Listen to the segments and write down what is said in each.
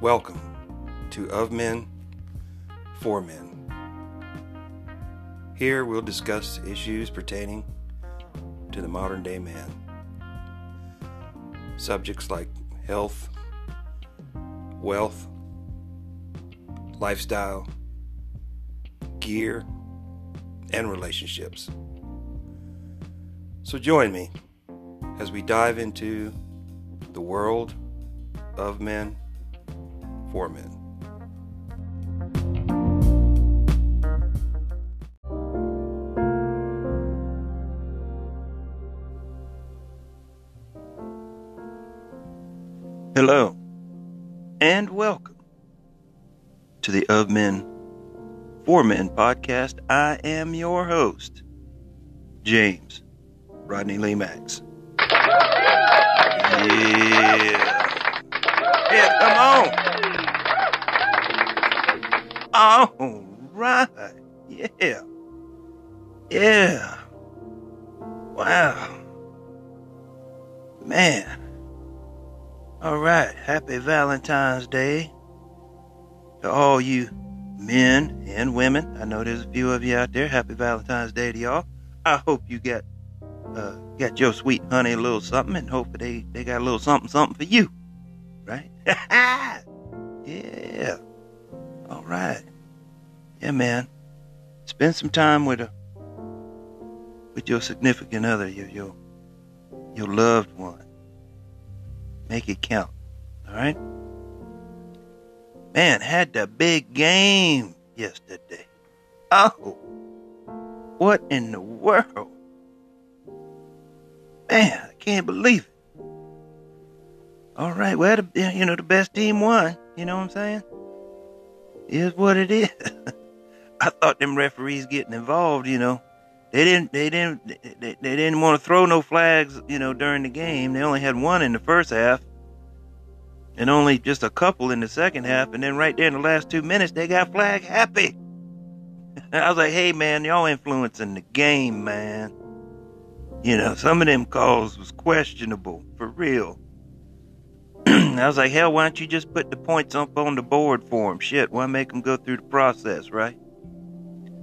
Welcome to Of Men, For Men. Here we'll discuss issues pertaining to the modern day man. Subjects like health, wealth, lifestyle, gear, and relationships. So join me as we dive into the world of men for men. Hello, and welcome to the Of Men For Men podcast. I am your host, James Rodney Lee Max. Yeah. Yeah, come on. All right. Yeah. Yeah. Wow. Man. All right. Happy Valentine's Day to all you men and women. I know there's a few of you out there. Happy Valentine's Day to y'all. I hope you got uh, got your sweet honey a little something, and hopefully they, they got a little something something for you, right? yeah. All right. Yeah, man. Spend some time with a with your significant other, your your your loved one. Make it count. All right. Man, had the big game yesterday. Oh, what in the world? Man, I can't believe it. All right, well, the, you know, the best team won. You know what I'm saying? Is what it is. I thought them referees getting involved, you know, they didn't, they didn't, they, they didn't want to throw no flags, you know, during the game. They only had one in the first half, and only just a couple in the second half. And then right there in the last two minutes, they got flag happy. I was like, hey man, y'all influencing the game, man. You know, some of them calls was questionable for real. I was like, hell, why don't you just put the points up on the board for them? Shit, why make them go through the process, right?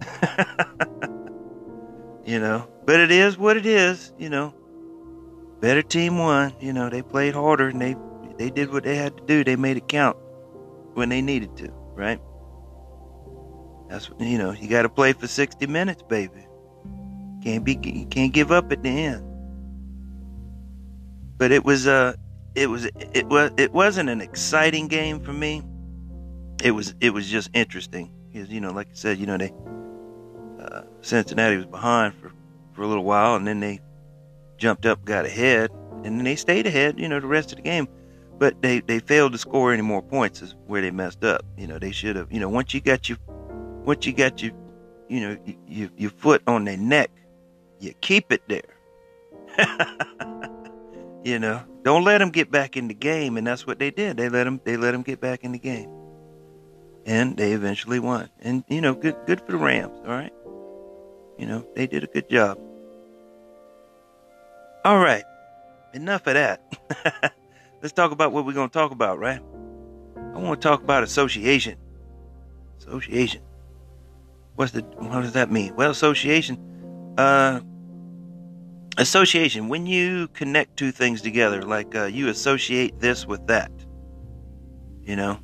you know, but it is what it is. You know, better team won. You know, they played harder and they they did what they had to do. They made it count when they needed to, right? That's you know, you got to play for sixty minutes, baby. Can't be you can't give up at the end. But it was uh it was it was it wasn't an exciting game for me. It was it was just interesting because you know, like I said, you know they uh, Cincinnati was behind for for a little while, and then they jumped up, got ahead, and then they stayed ahead. You know, the rest of the game, but they they failed to score any more points. Is where they messed up. You know, they should have. You know, once you got your once you got your you know your your foot on their neck you keep it there. you know, don't let them get back in the game, and that's what they did. They let them. They let them get back in the game, and they eventually won. And you know, good good for the Rams. All right, you know they did a good job. All right, enough of that. Let's talk about what we're going to talk about, right? I want to talk about association. Association. What's the? What does that mean? Well, association uh, association. When you connect two things together, like uh, you associate this with that, you know,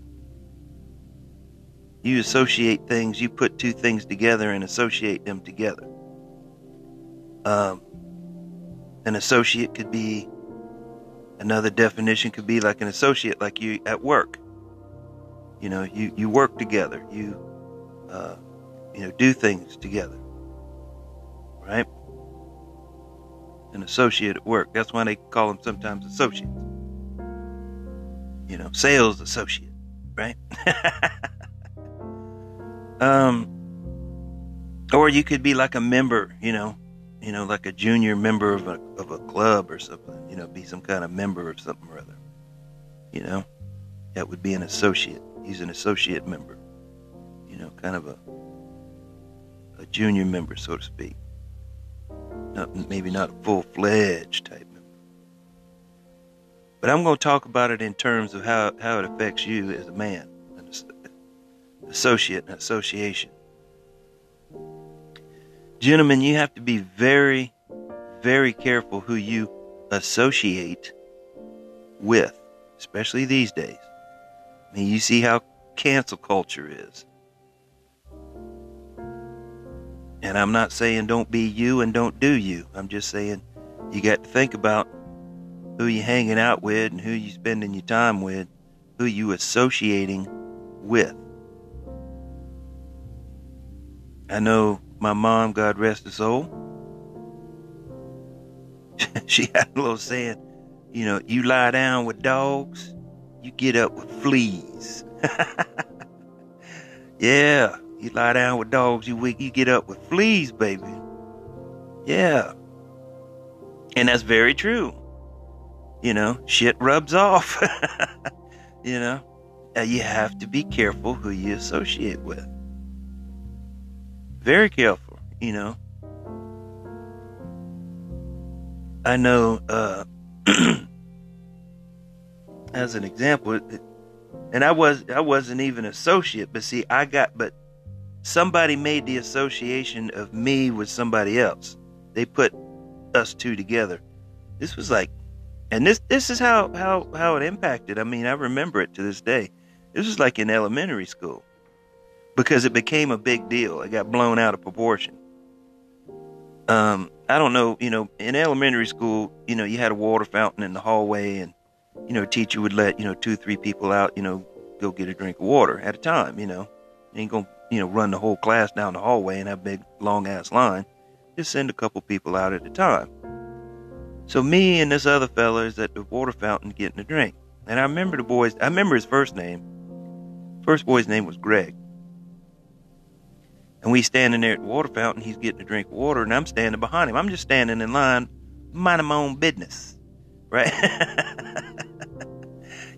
you associate things. You put two things together and associate them together. Um, an associate could be another definition could be like an associate, like you at work. You know, you you work together. You uh, you know do things together right? An associate at work. That's why they call them sometimes associates. You know, sales associate, right? um, or you could be like a member, you know, you know, like a junior member of a of a club or something. You know, be some kind of member of something or other. You know, that would be an associate. He's an associate member. You know, kind of a a junior member, so to speak not maybe not a full fledged type member. But I'm going to talk about it in terms of how, how it affects you as a man, an associate, an association. Gentlemen, you have to be very, very careful who you associate with, especially these days. I mean, you see how cancel culture is. And I'm not saying don't be you and don't do you. I'm just saying you got to think about who you hanging out with and who you spending your time with, who you associating with. I know my mom, God rest her soul, she had a little saying, you know, you lie down with dogs, you get up with fleas. yeah, you lie down with dogs, you wake, you get up with fleas, baby. Yeah. And that's very true. You know, shit rubs off. you know, you have to be careful who you associate with. Very careful, you know. I know, uh, as an example, and I was I wasn't even associate, but see, I got but somebody made the association of me with somebody else. They put us two together. This was like, and this this is how how how it impacted. I mean, I remember it to this day. This was like in elementary school because it became a big deal. It got blown out of proportion. Um, I don't know, you know, in elementary school, you know, you had a water fountain in the hallway and, you know, teacher would let, you know, two, three people out, you know, go get a drink of water at a time, you know. Ain't gonna, you know, run the whole class down the hallway and have big long ass line. Just send a couple people out at a time. So me and this other fella is at the water fountain getting a drink. And I remember the boy's I remember his first name. First boy's name was Greg. And we standing there at the water fountain. He's getting a drink of water, and I'm standing behind him. I'm just standing in line, minding my own business, right?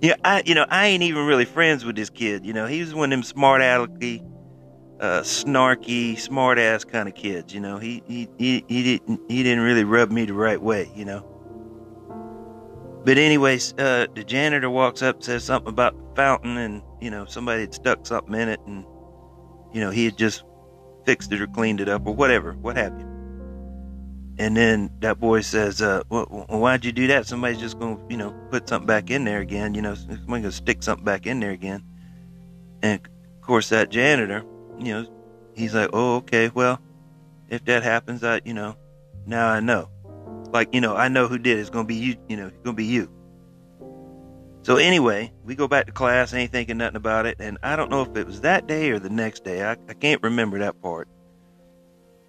yeah, I you know I ain't even really friends with this kid. You know, he was one of them smart alecky, uh, snarky, smart ass kind of kids. You know, he he he he didn't he didn't really rub me the right way. You know. But anyways, uh, the janitor walks up, says something about the fountain, and you know somebody had stuck something in it, and you know he had just fixed it or cleaned it up or whatever, what have you. And then that boy says, uh, well, why'd you do that? Somebody's just to, you know, put something back in there again. You know, somebody's to stick something back in there again. And of course, that janitor, you know, he's like, oh, okay, well, if that happens, I, you know, now I know. Like, you know, I know who did it. It's to be you, you know, it's to be you. So anyway, we go back to class, ain't thinking nothing about it, and I don't know if it was that day or the next day. I, I can't remember that part.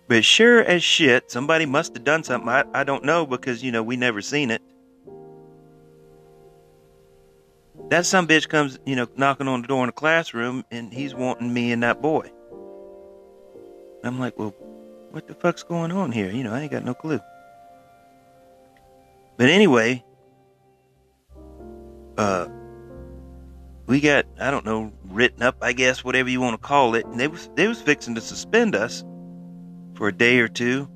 But sure as shit, somebody must have done something. I, I don't know because, you know, we never seen it. That some bitch comes, you know, knocking on the door in the classroom and he's wanting me and that boy. I'm like, well, what the fuck's going on here? You know, I ain't got no clue. But anyway, uh, we got I don't know written up, I guess, whatever you want to call it. And they was they was fixing to suspend us for a day or two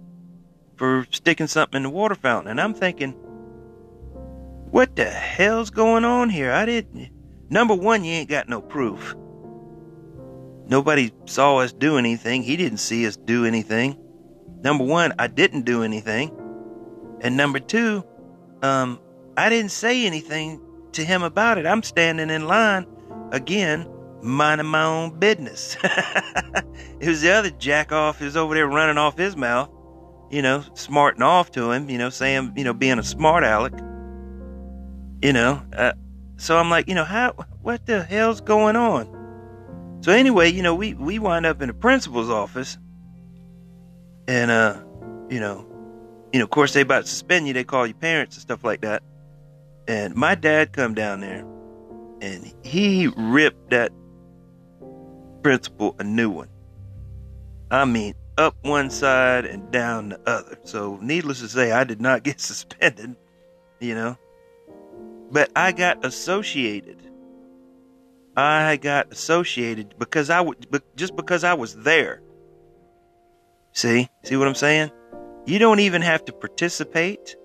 for sticking something in the water fountain. And I'm thinking, what the hell's going on here? I didn't. Number one, you ain't got no proof. Nobody saw us do anything. He didn't see us do anything. Number one, I didn't do anything. And number two, um, I didn't say anything to him about it. I'm standing in line again, minding my own business. it was the other jack off who's over there running off his mouth, you know, smarting off to him, you know, saying, you know, being a smart aleck, you know. Uh, so I'm like, you know, how, what the hell's going on? So anyway, you know, we, we wind up in the principal's office and, uh, you know, you know, of course they about to suspend you. They call your parents and stuff like that. And my dad come down there and he ripped that principal a new one. I mean, up one side and down the other. So, needless to say, I did not get suspended, you know. But I got associated. I got associated because I would just because I was there. See? See what I'm saying? You don't even have to participate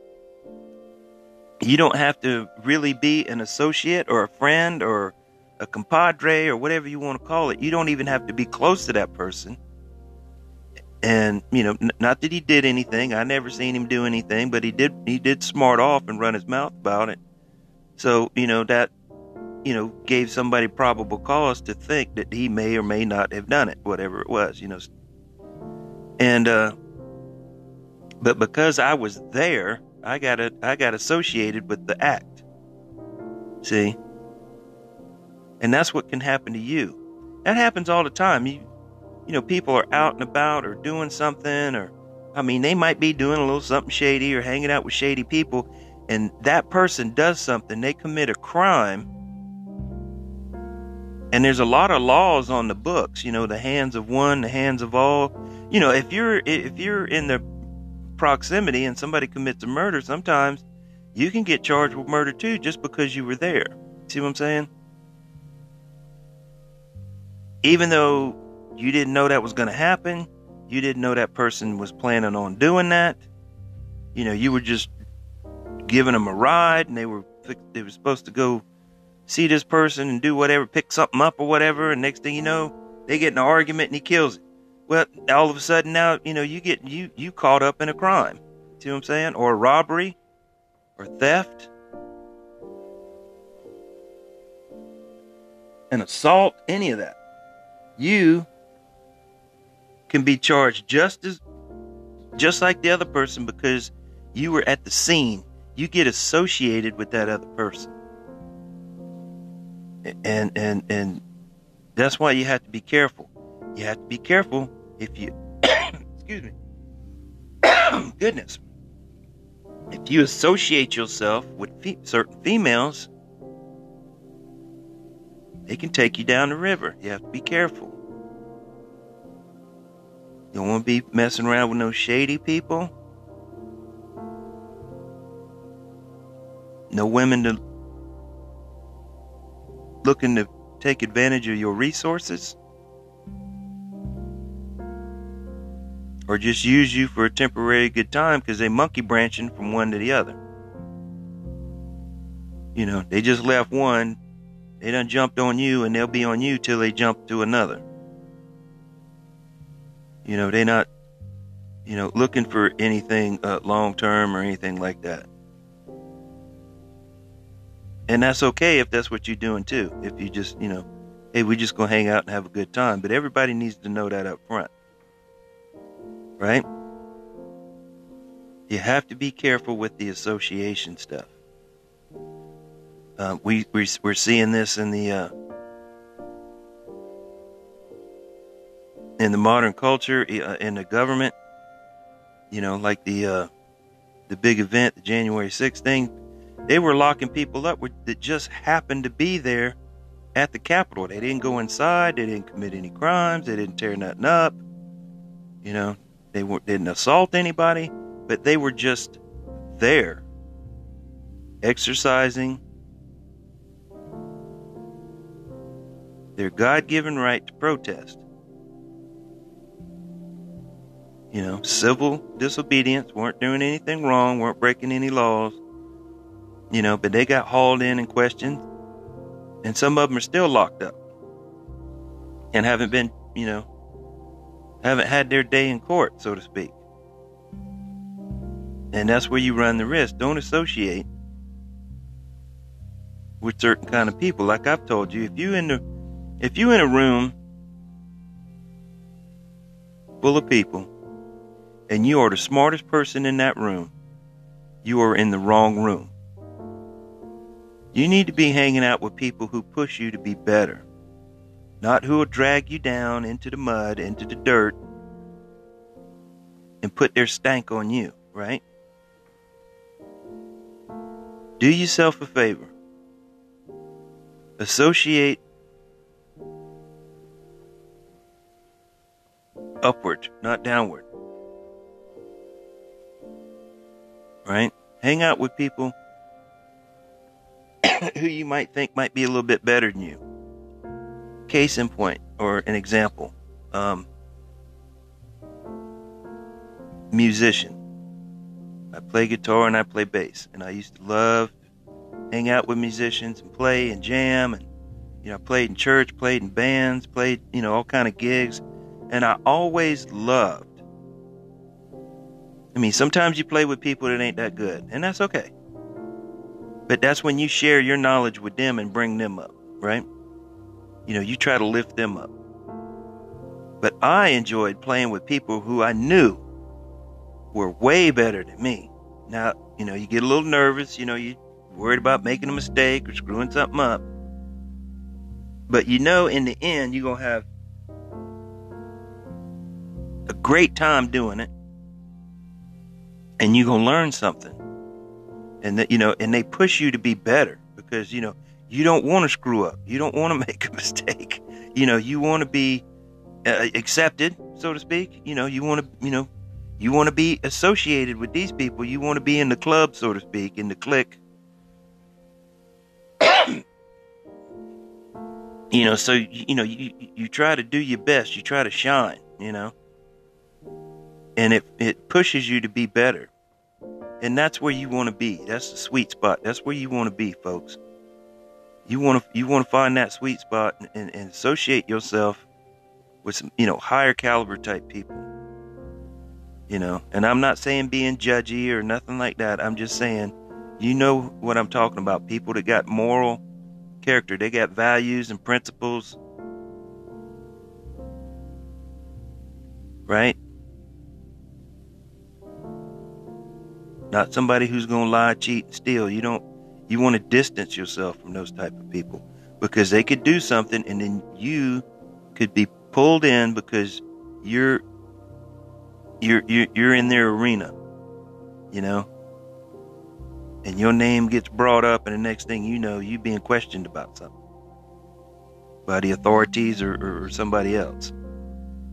You don't have to really be an associate or a friend or a compadre or whatever you want to call it. You don't even have to be close to that person. And you know, n- not that he did anything. I never seen him do anything, but he did. He did smart off and run his mouth about it. So you know that you know, gave somebody probable cause to think that he may or may not have done it, whatever it was, you know. And uh but because I was there, I got a, I got associated with the act. See? And that's what can happen to you. That happens all the time. You you know, people are out and about or doing something or I mean, they might be doing a little something shady or hanging out with shady people and that person does something, they commit a crime and there's a lot of laws on the books you know the hands of one the hands of all. You know if you're if you're in the proximity and somebody commits a murder sometimes you can get charged with murder too just because you were there. See what i'm saying? Even though you didn't know that was going to happen you didn't know that person was planning on doing that you know you were just giving them a ride and they were they were supposed to go see this person and do whatever, pick something up or whatever, and next thing you know, they get in an argument and he kills it. Well, all of a sudden now, you know, you get you you caught up in a crime. See what I'm saying? Or a robbery or theft. An assault, any of that. You can be charged just as just like the other person because you were at the scene. You get associated with that other person and and and that's why you have to be careful. You have to be careful if you excuse me. goodness. If you associate yourself with fe- certain females, they can take you down the river. You have to be careful. You don't want to be messing around with no shady people. No women to looking to take advantage of your resources? Or just use you for a temporary good time because they monkey branching from one to the other. You know, they just left one, they done jumped on you, and they'll be on you till they jump to another. You know, they not, you know, looking for anything uh, long term or anything like that. And that's okay if that's what you're doing too. If you just, you know, hey, we just gonna hang out and have a good time. But everybody needs to know that up front. Right? You have to be careful with the association stuff. Uh, we, we we're seeing this in the uh, in the modern culture, uh, in the government. You know, like the uh, the big event, the January 6th thing they were locking people up that just happened to be there at the Capitol. They didn't go inside. They didn't commit any crimes. They didn't tear nothing up. You know, they were, didn't assault anybody, but they were just there, exercising their God given right to protest. You know, civil disobedience, weren't doing anything wrong, weren't breaking any laws you know, but they got hauled in and questioned, and some of them are still locked up and haven't been, you know, haven't had their day in court, so to speak. And that's where you run the risk. Don't associate with certain kind of people. Like I've told you, if you in the if you in a room full of people and you are the smartest person in that room, you are in the wrong room. You need to be hanging out with people who push you to be better, not who will drag you down into the mud, into the dirt, and put their stank on you, right? Do yourself a favor. Associate upward, not downward. Right? Hang out with people who you might think might be a little bit better than you. Case in point, or an example, um, musician. I play guitar and I play bass. And I used to love hang out with musicians and play and jam and you know, I played in church, played in bands, played, you know, all kind of gigs. And I always loved. I mean, sometimes you play with people that ain't that good, and that's okay. But that's when you share your knowledge with them and bring them up, right? You know, you try to lift them up. But I enjoyed playing with people who I knew were way better than me. Now, you know, you get a little nervous, you know, you're worried about making a mistake or screwing something up. But you know, in the end, you're going to have a great time doing it. And you're going to learn something. And that, you know, and they push you to be better because, you know, you don't want to screw up. You don't want to make a mistake. You know, you want to be uh, accepted, so to speak. You know, you want to, you know, you want to be associated with these people. You want to be in the club, so to speak, in the clique. you know, so you know, you you try to do your best. You try to shine. You know, and it it pushes you to be better, and that's where you want to be. That's the sweet spot. That's where you want to be, folks. You want to you want to find that sweet spot and, and associate yourself with some you know higher caliber type people. You know, and I'm not saying being judgy or nothing like that. I'm just saying, you know what I'm talking about. People that got moral character. They got values and principles. Right? Not somebody who's going to lie, cheat, and steal. You don't you want to distance yourself from those type of people because they could do something and then you could be pulled in because you're you're you're, you're in their arena. You know? and your name gets brought up, and the next thing you know, you being questioned about something by the authorities or, or, or somebody else.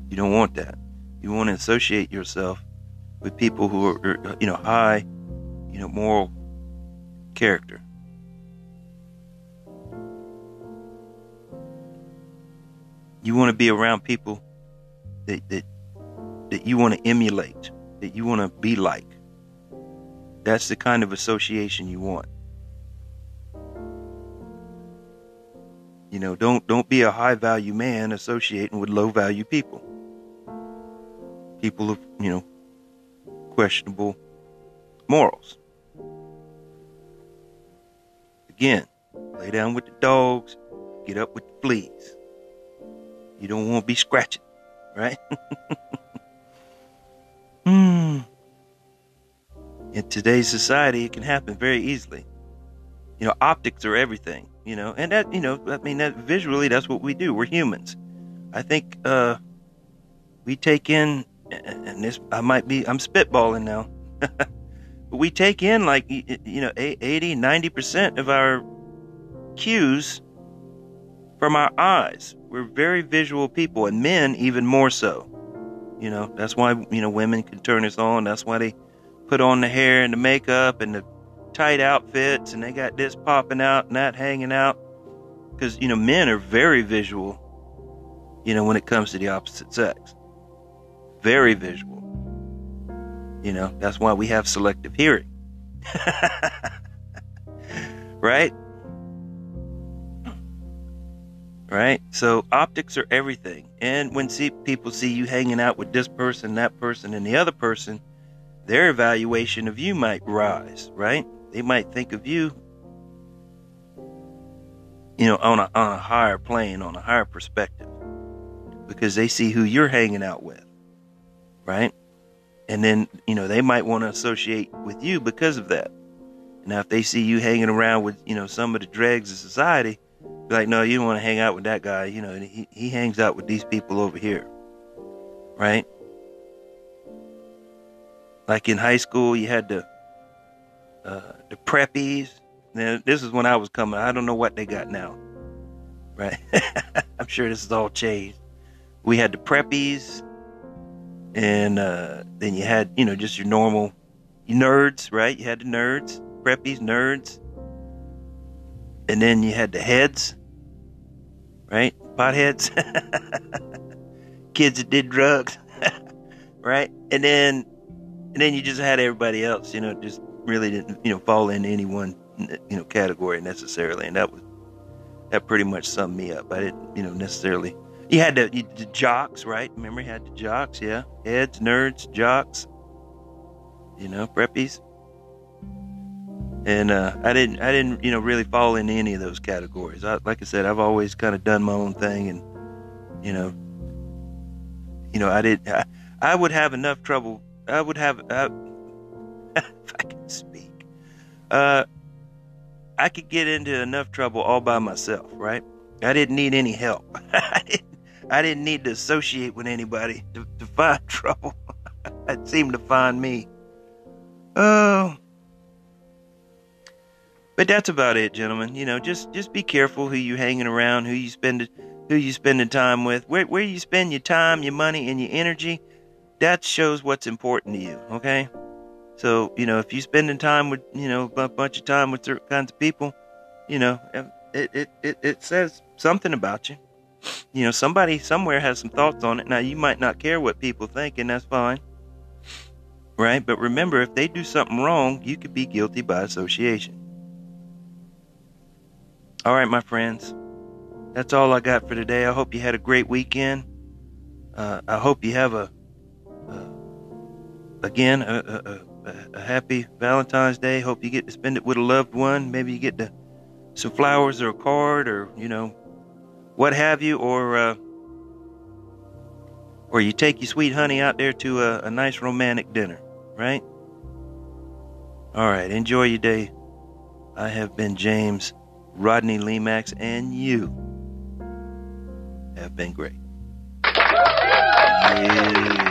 You don't want that. You want to associate yourself with people who are, are, you know, high, you know, moral character. You want to be around people that that that you want to emulate, that you want to be like. That's the kind of association you want. You know, don't don't be a high value man associating with low value people. People of, you know, questionable morals. Again, lay down with the dogs, get up with the fleas. You don't want to be scratching, right? hmm in today's society, it can happen very easily. You know, optics are everything. You know, and that you know, I mean, that visually, that's what we do. We're humans. I think uh, we take in, and this I might be, I'm spitballing now, but we take in like you know, 80, 90 percent of our cues from our eyes. We're very visual people, and men even more so. You know, that's why you know women can turn us on. That's why they put on the hair and the makeup and the tight outfits and they got this popping out and that hanging out because you know men are very visual you know when it comes to the opposite sex very visual. You know that's why we have selective hearing. Right? Right? So optics are everything. And when see people see you hanging out with this person that person and the other person their evaluation of you might rise, right? They might think of you, you know, on a, on a higher plane, on a higher perspective, because they see who you're hanging out with, right? And then, you know, they might want to associate with you because of that. Now, if they see you hanging around with, you know, some of the dregs of society, be like, no, you don't want to hang out with that guy. You know, he, he hangs out with these people over here, right? Like in high school, you had the uh, the preppies. Now, this is when I was coming. I don't know what they got now, right? I'm sure this is all changed. We had the preppies, and uh, then you had you know just your normal nerds, right? You had the nerds, preppies, nerds, and then you had the heads, right? Potheads, kids that did drugs, right? And then and then you just had everybody else, you know, just really didn't, you know, fall into any one, you know, category necessarily, and that was that pretty much summed me up. I didn't, you know, necessarily. You had the, the jocks, right? Remember, you had the jocks, yeah, heads, nerds, jocks, you know, preppies, and uh, I didn't, I didn't, you know, really fall into any of those categories. I, like I said, I've always kind of done my own thing, and you know, you know, I did, I, I would have enough trouble. I would have, uh, if I can speak, uh, I could get into enough trouble all by myself, right? I didn't need any help. I didn't, I didn't need to associate with anybody to, to find trouble. it seemed to find me. Oh. But that's about it, gentlemen. You know, just just be careful who you hanging around, who you spend who you spending time with, where where you spend your time, your money, and your energy. That shows what's important to you. Okay. So, you know, if you're spending time with, you know, a bunch of time with certain kinds of people, you know, it, it, it, it says something about you. You know, somebody somewhere has some thoughts on it. Now, you might not care what people think, and that's fine. Right? But remember, if they do something wrong, you could be guilty by association. All right, my friends. That's all I got for today. I hope you had a great weekend. Uh, I hope you have a, uh, again, a, a, a, happy Valentine's Day. Hope you get to spend it with a loved one. Maybe you get to some flowers or a card or you know what have you, or uh, or you take your sweet honey out there to a, a nice romantic dinner, right? All right, enjoy your day. I have been James Rodney Lemax, and you have been great. Yeah.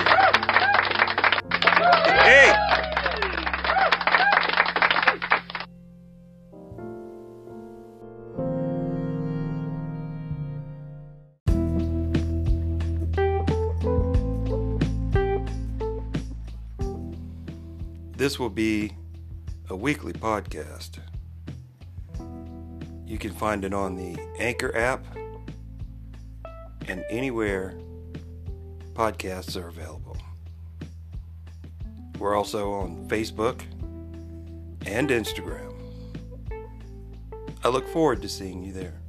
This will be a weekly podcast. You can find it on the Anchor app and anywhere podcasts are available. We're also on Facebook and Instagram. I look forward to seeing you there.